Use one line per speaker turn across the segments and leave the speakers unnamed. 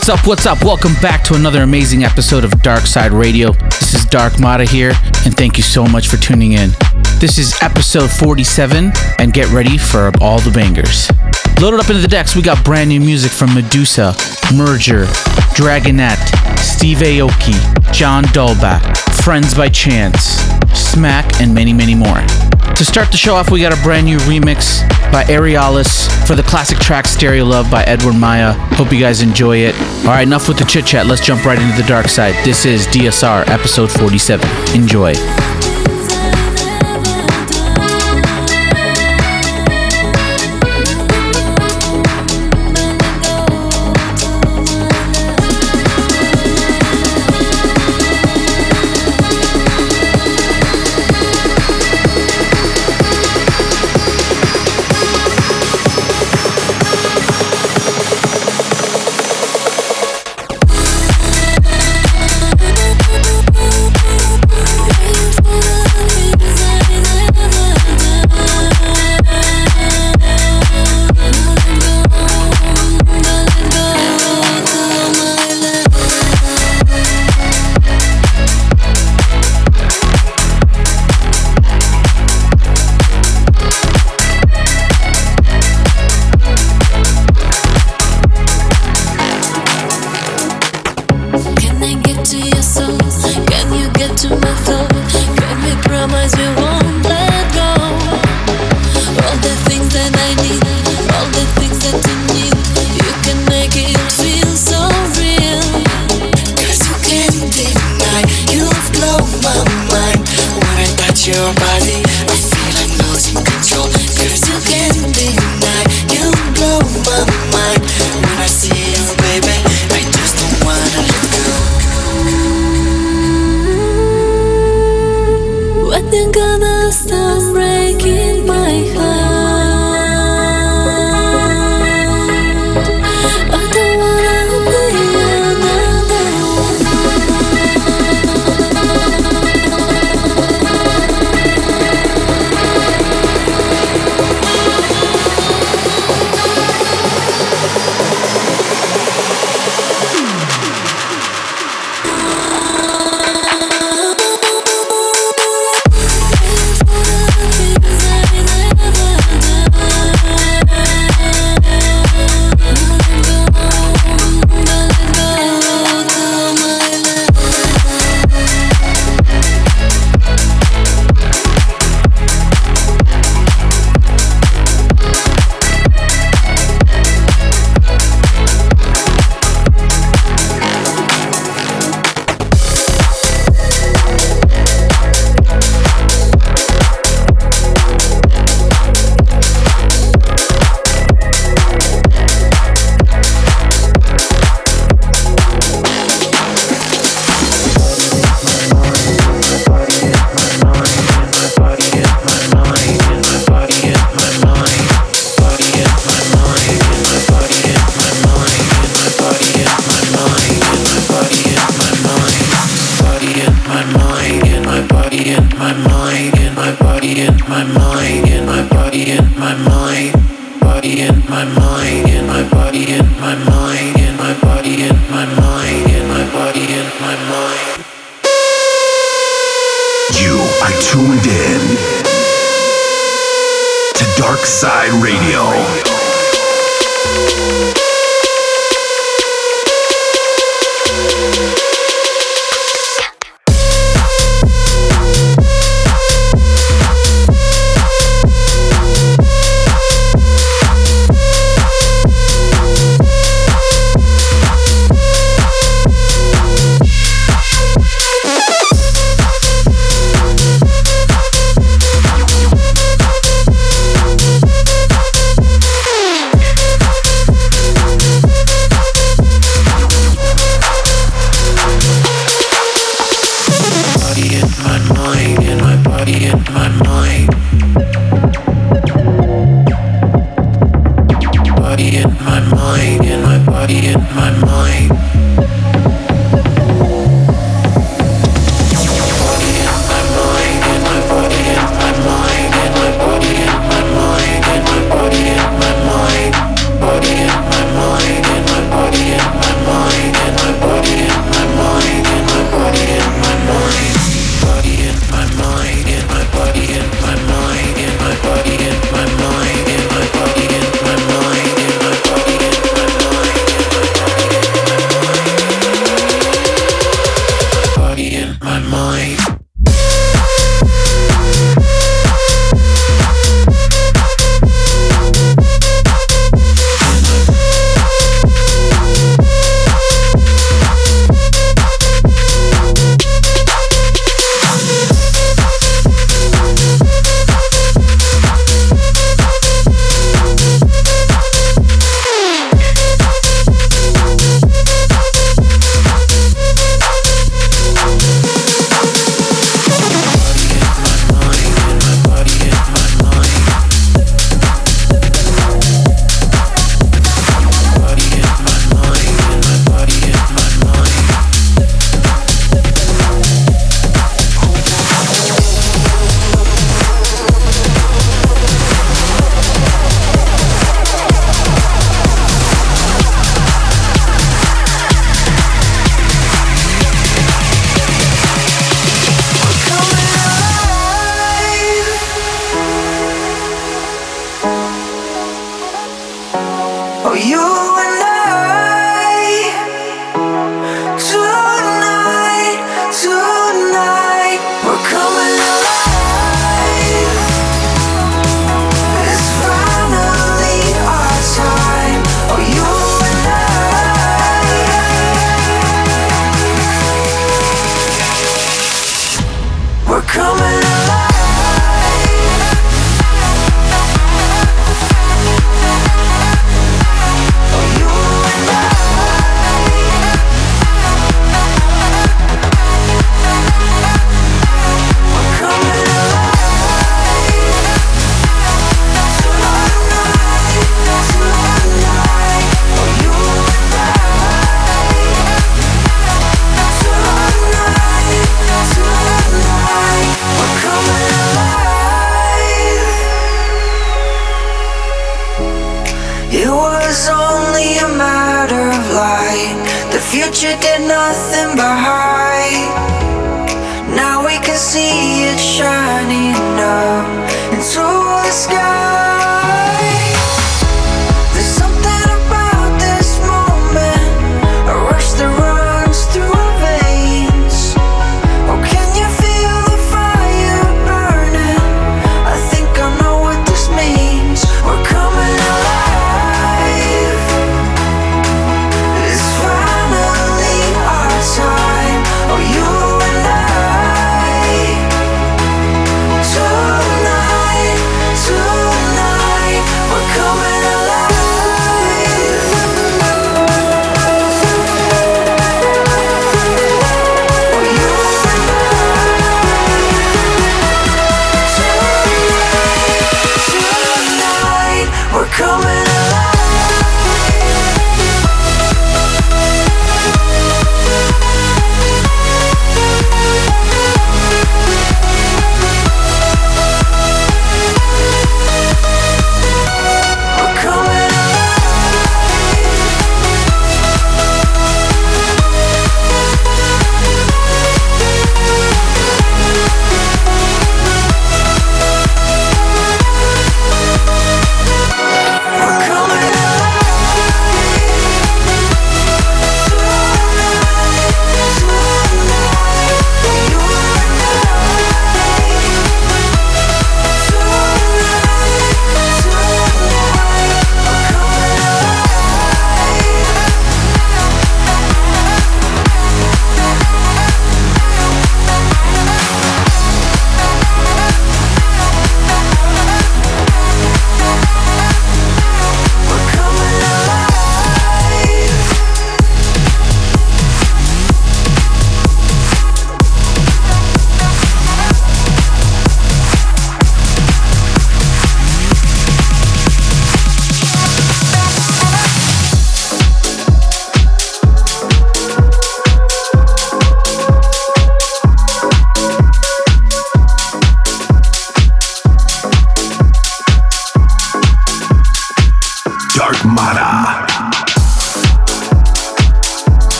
What's up? What's up? Welcome back to another amazing episode of DARKSYDE Radio. This is Darkmada here, and thank you so much for tuning in. This is episode 47, and get ready for all the bangers. Loaded up into the decks, we got brand new music from MEDUZA, Merger, Dragonette, Steve Aoki, John Dahlbäck, Friendz By Chance, Smack, and many, many more. To start the show off, we got a brand new remix by Aurelios for the classic track Stereo Love by Edward Maya. Hope you guys enjoy it. All right, enough with the chit chat. Let's jump right into the dark side. This is DSR episode 47. Enjoy.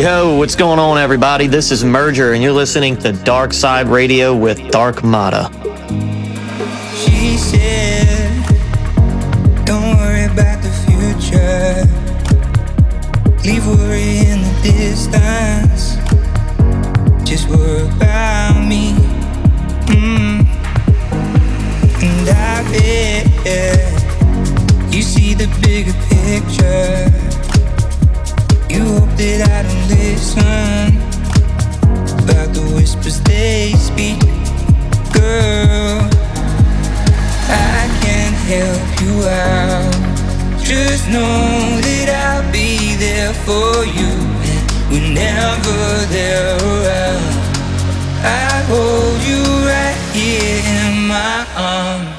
Yo, what's going on, everybody? This is Merger, and you're listening to DARKSYDE Radio with Darkmada.
She said, Don't worry about the future. Leave worry in the distance. Just worry about me. Mm. And I bet you see the bigger picture. You hope that I don't listen about the whispers they speak, girl. I can help you out. Just know that I'll be there for you whenever they're around. I hold you right here in my arms.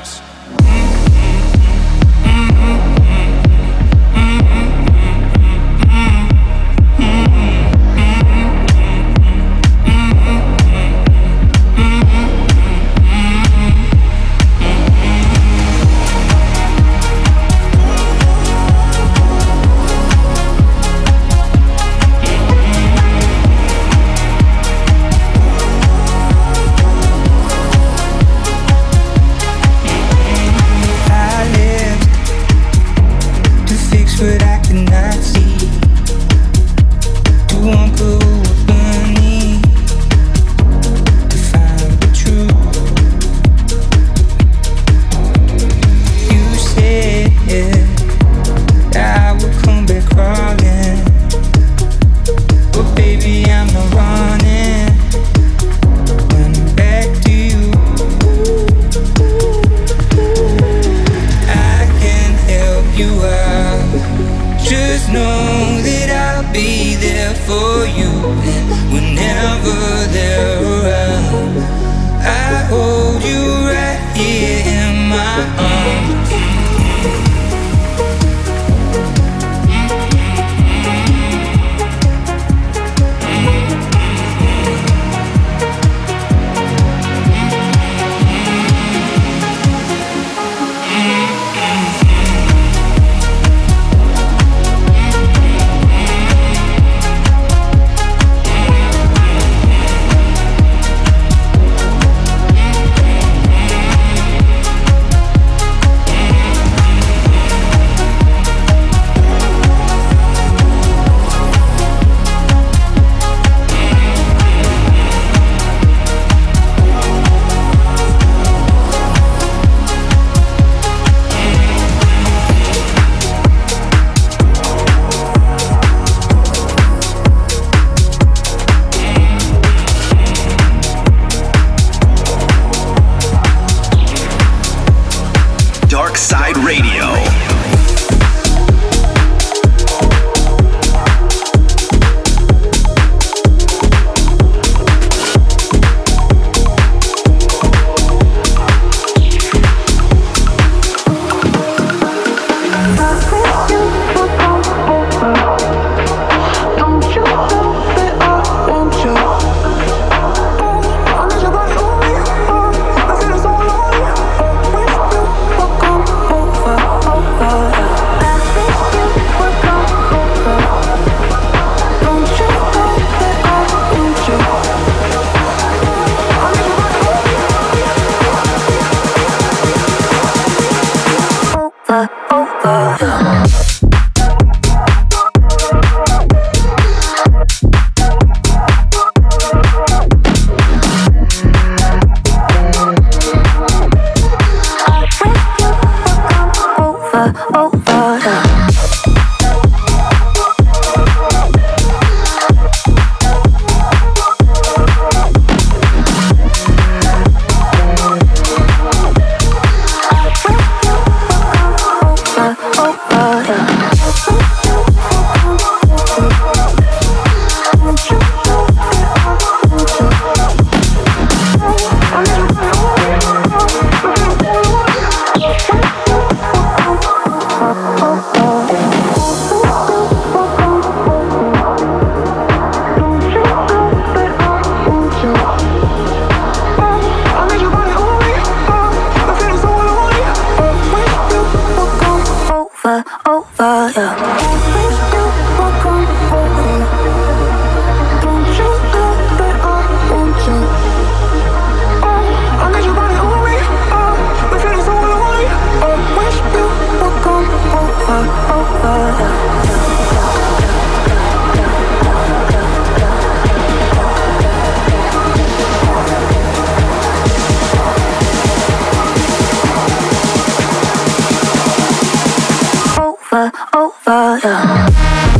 over,
over, yeah.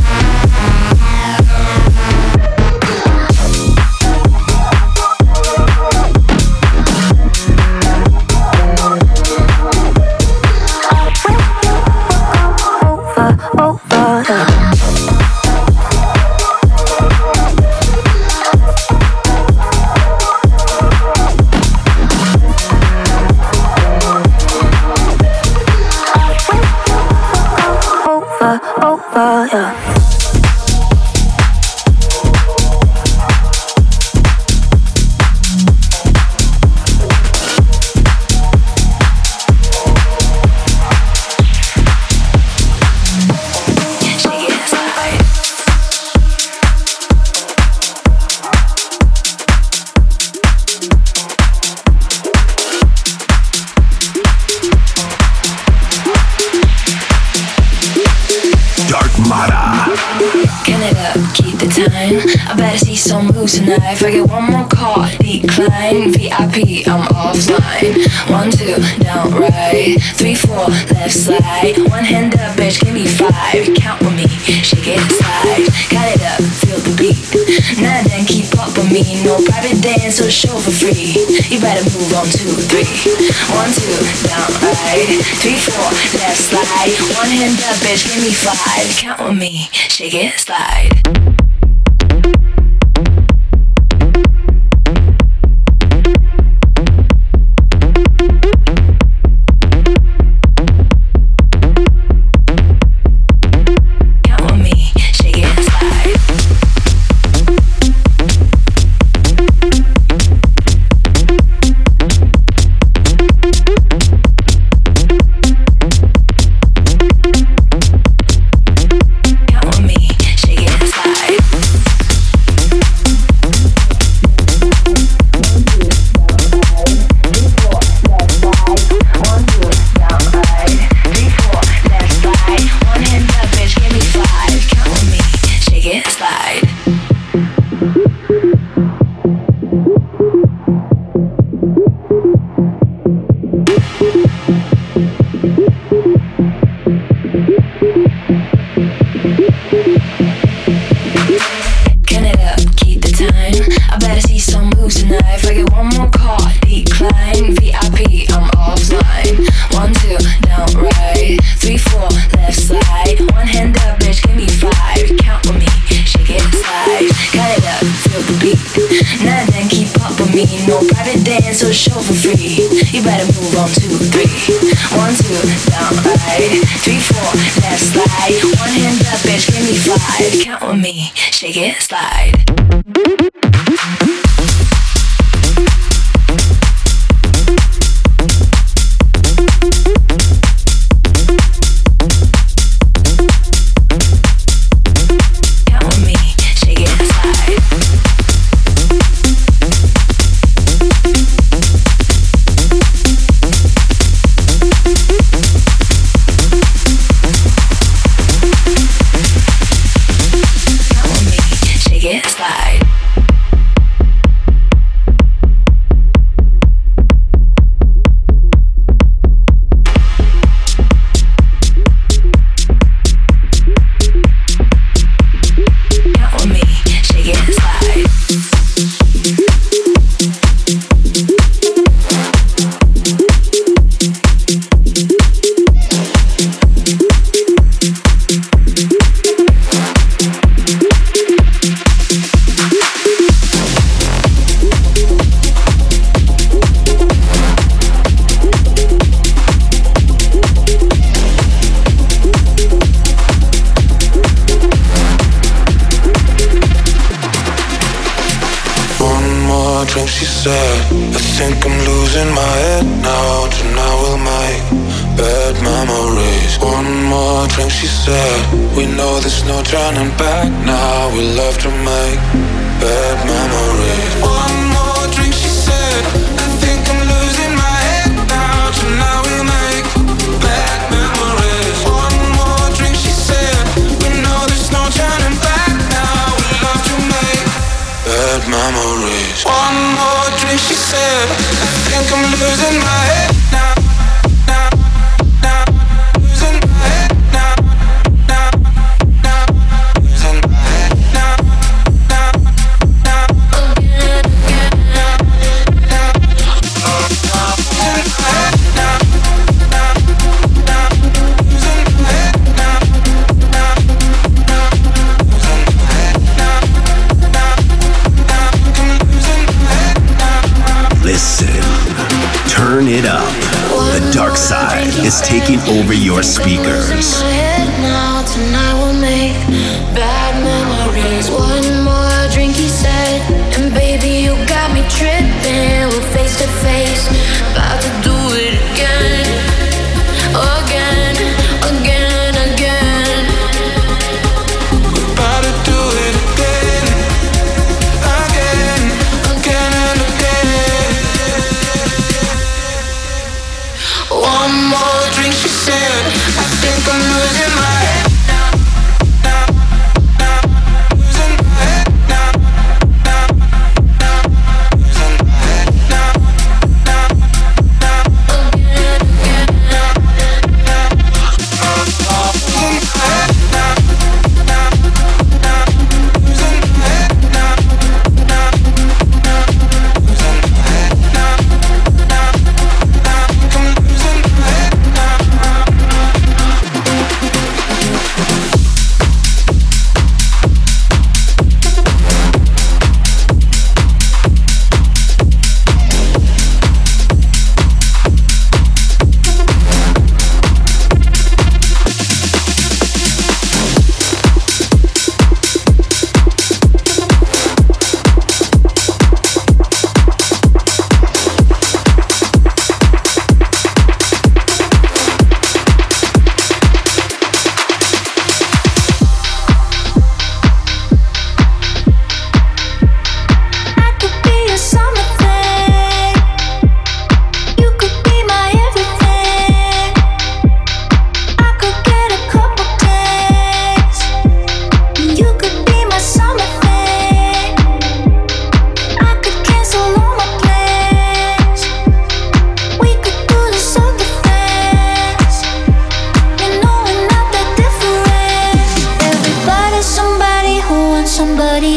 Me, shake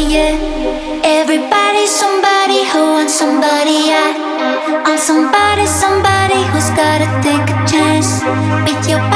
yeah. Everybody, somebody who wants somebody, I. I'm somebody, somebody who's gotta take a chance. with your.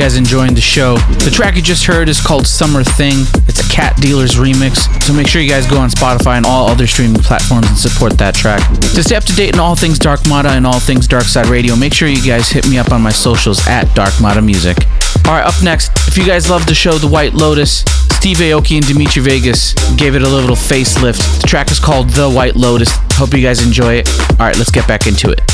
guys enjoying the show. The track you just heard is called Summer Thing. It's a Cat Dealers remix. So make sure you guys go on Spotify and all other streaming platforms and support that track. To stay up to date on all things Darkmada and all things DARKSYDE Radio, make sure you guys hit me up on my socials at Darkmada Music. All right, up next, if you guys love the show The White Lotus, Steve Aoki and Dimitri Vegas gave it a little facelift. The track is called The White Lotus. Hope you guys enjoy it. All right, let's get back into it.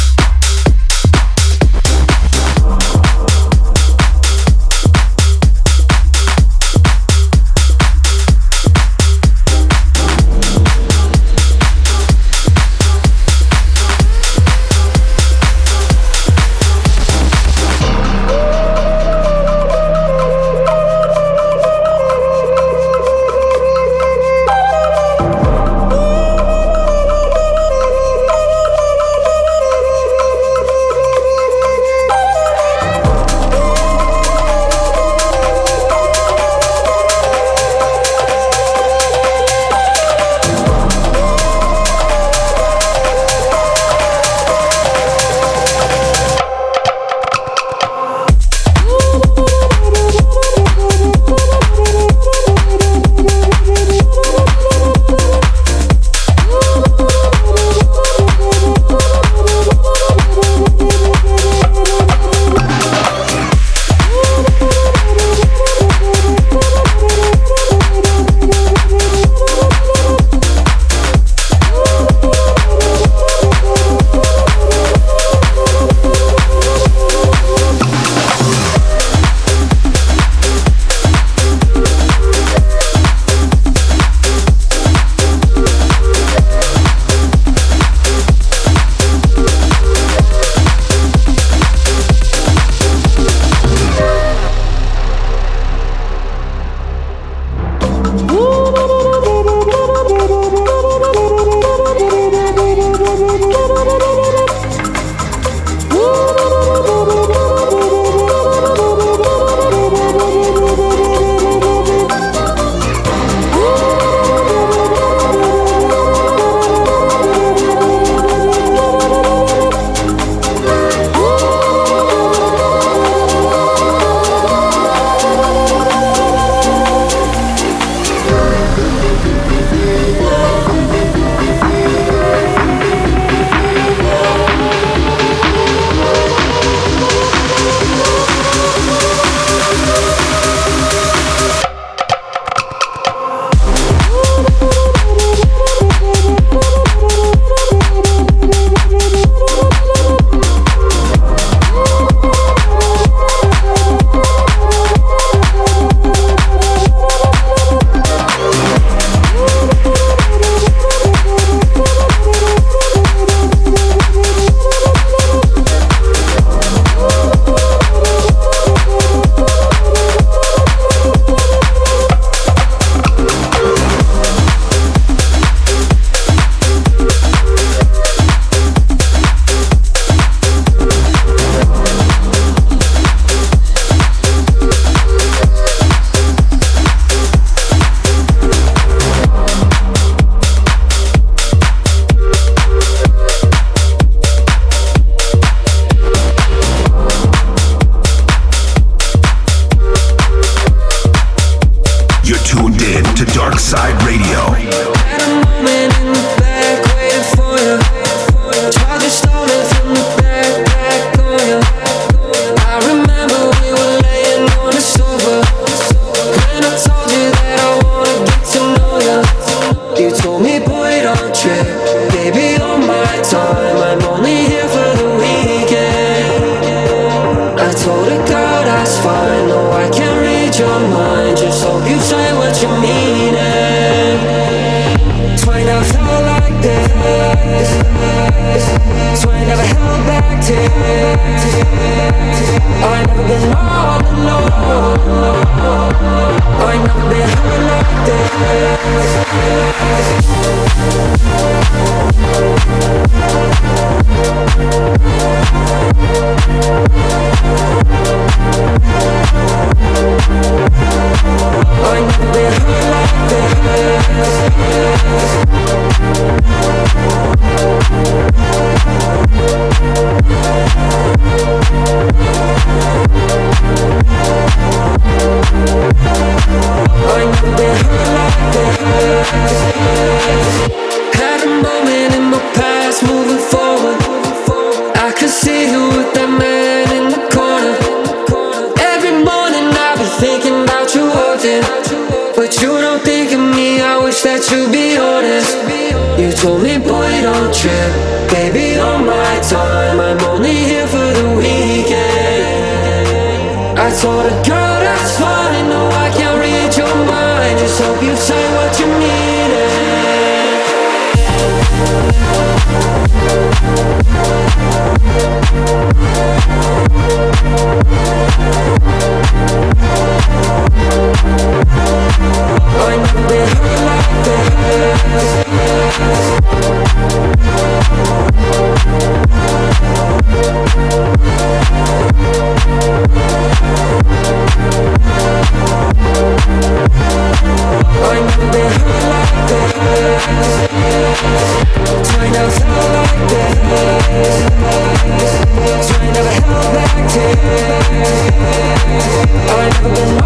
So I never held back tears. Oh, I never been all alone. Oh, I never like this.
Oh, I
never never been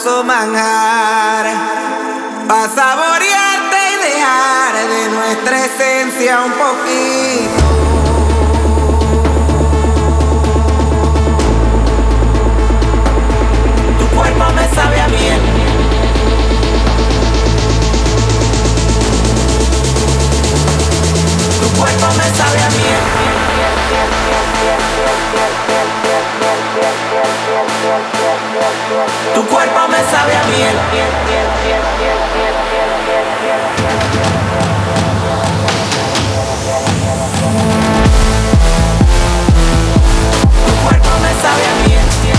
sabroso manjar, para saborearte y dejar de nuestra esencia un poquito. Tu cuerpo me sabe a miel. Tu cuerpo me sabe a miel. Tu cuerpo me sabe a miel. Tu cuerpo me sabe a miel.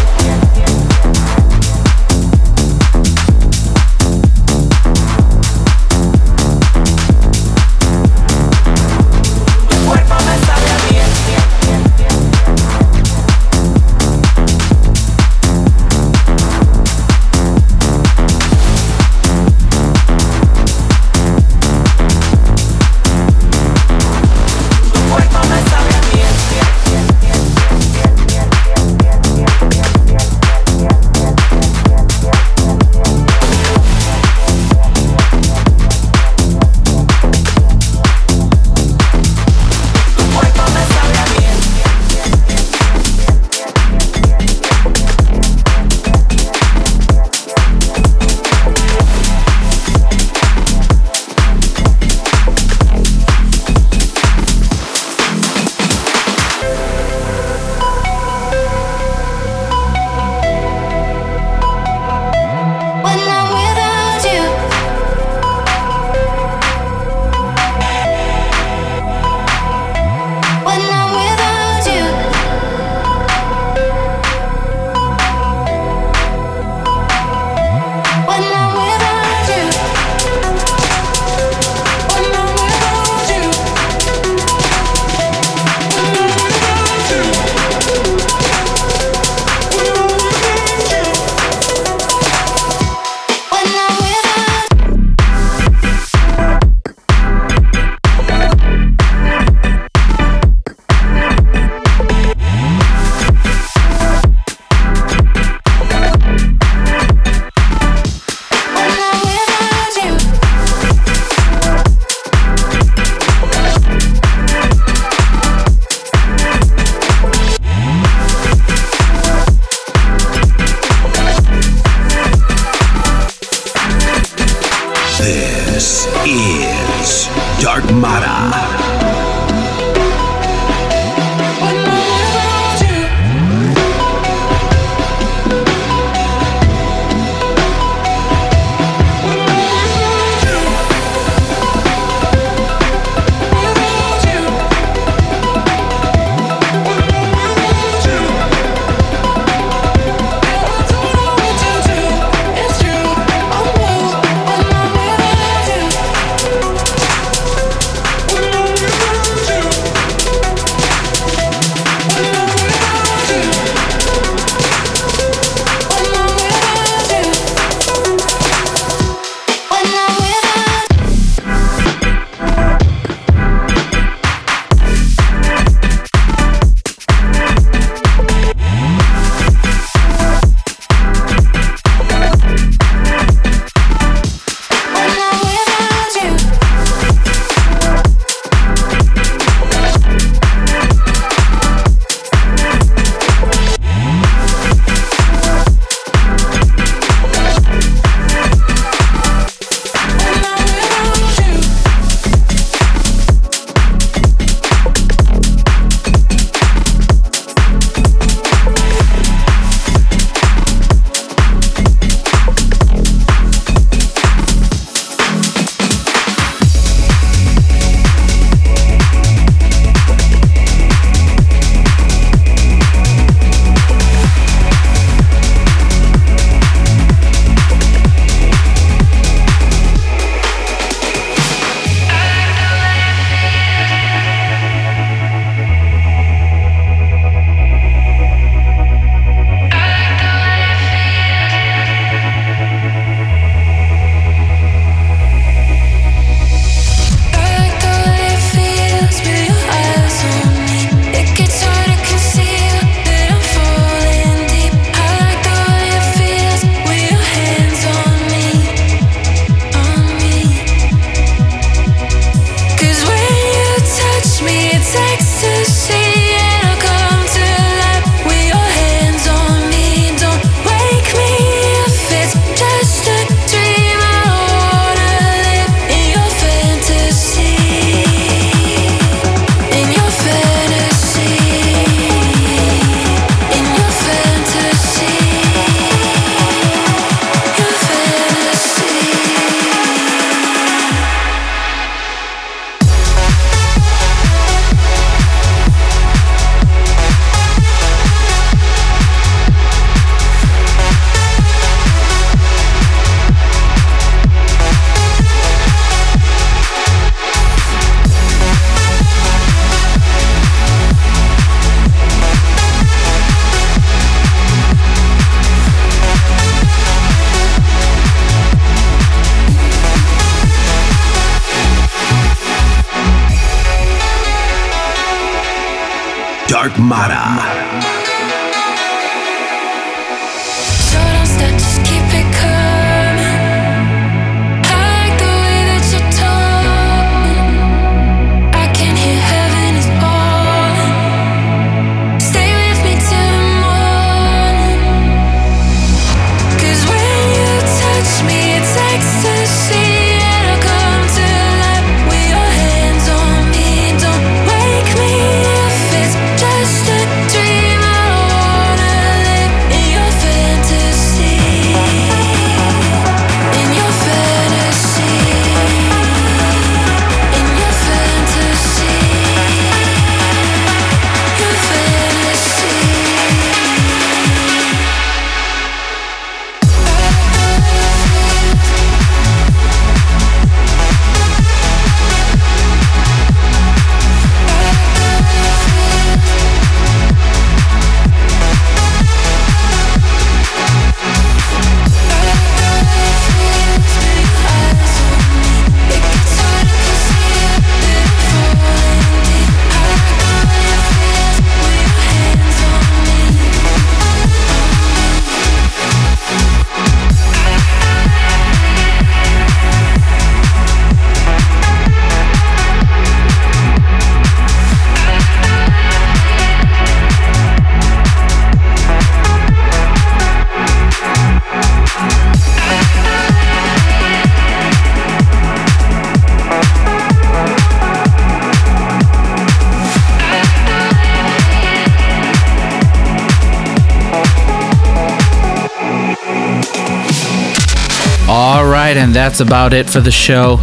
That's about it for the show.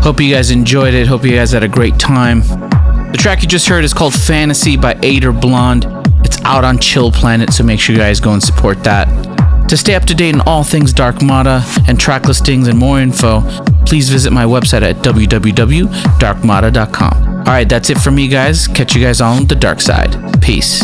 Hope you guys enjoyed it. Hope you guys had a great time. The track you just heard is called Fantasy by Aitor Blond. It's out on Chill Planet, so make sure you guys go and support that. To stay up to date on all things Darkmada and track listings and more info, please visit my website at www.darkmada.com. All right, that's it for me, guys. Catch you guys on the dark side. Peace.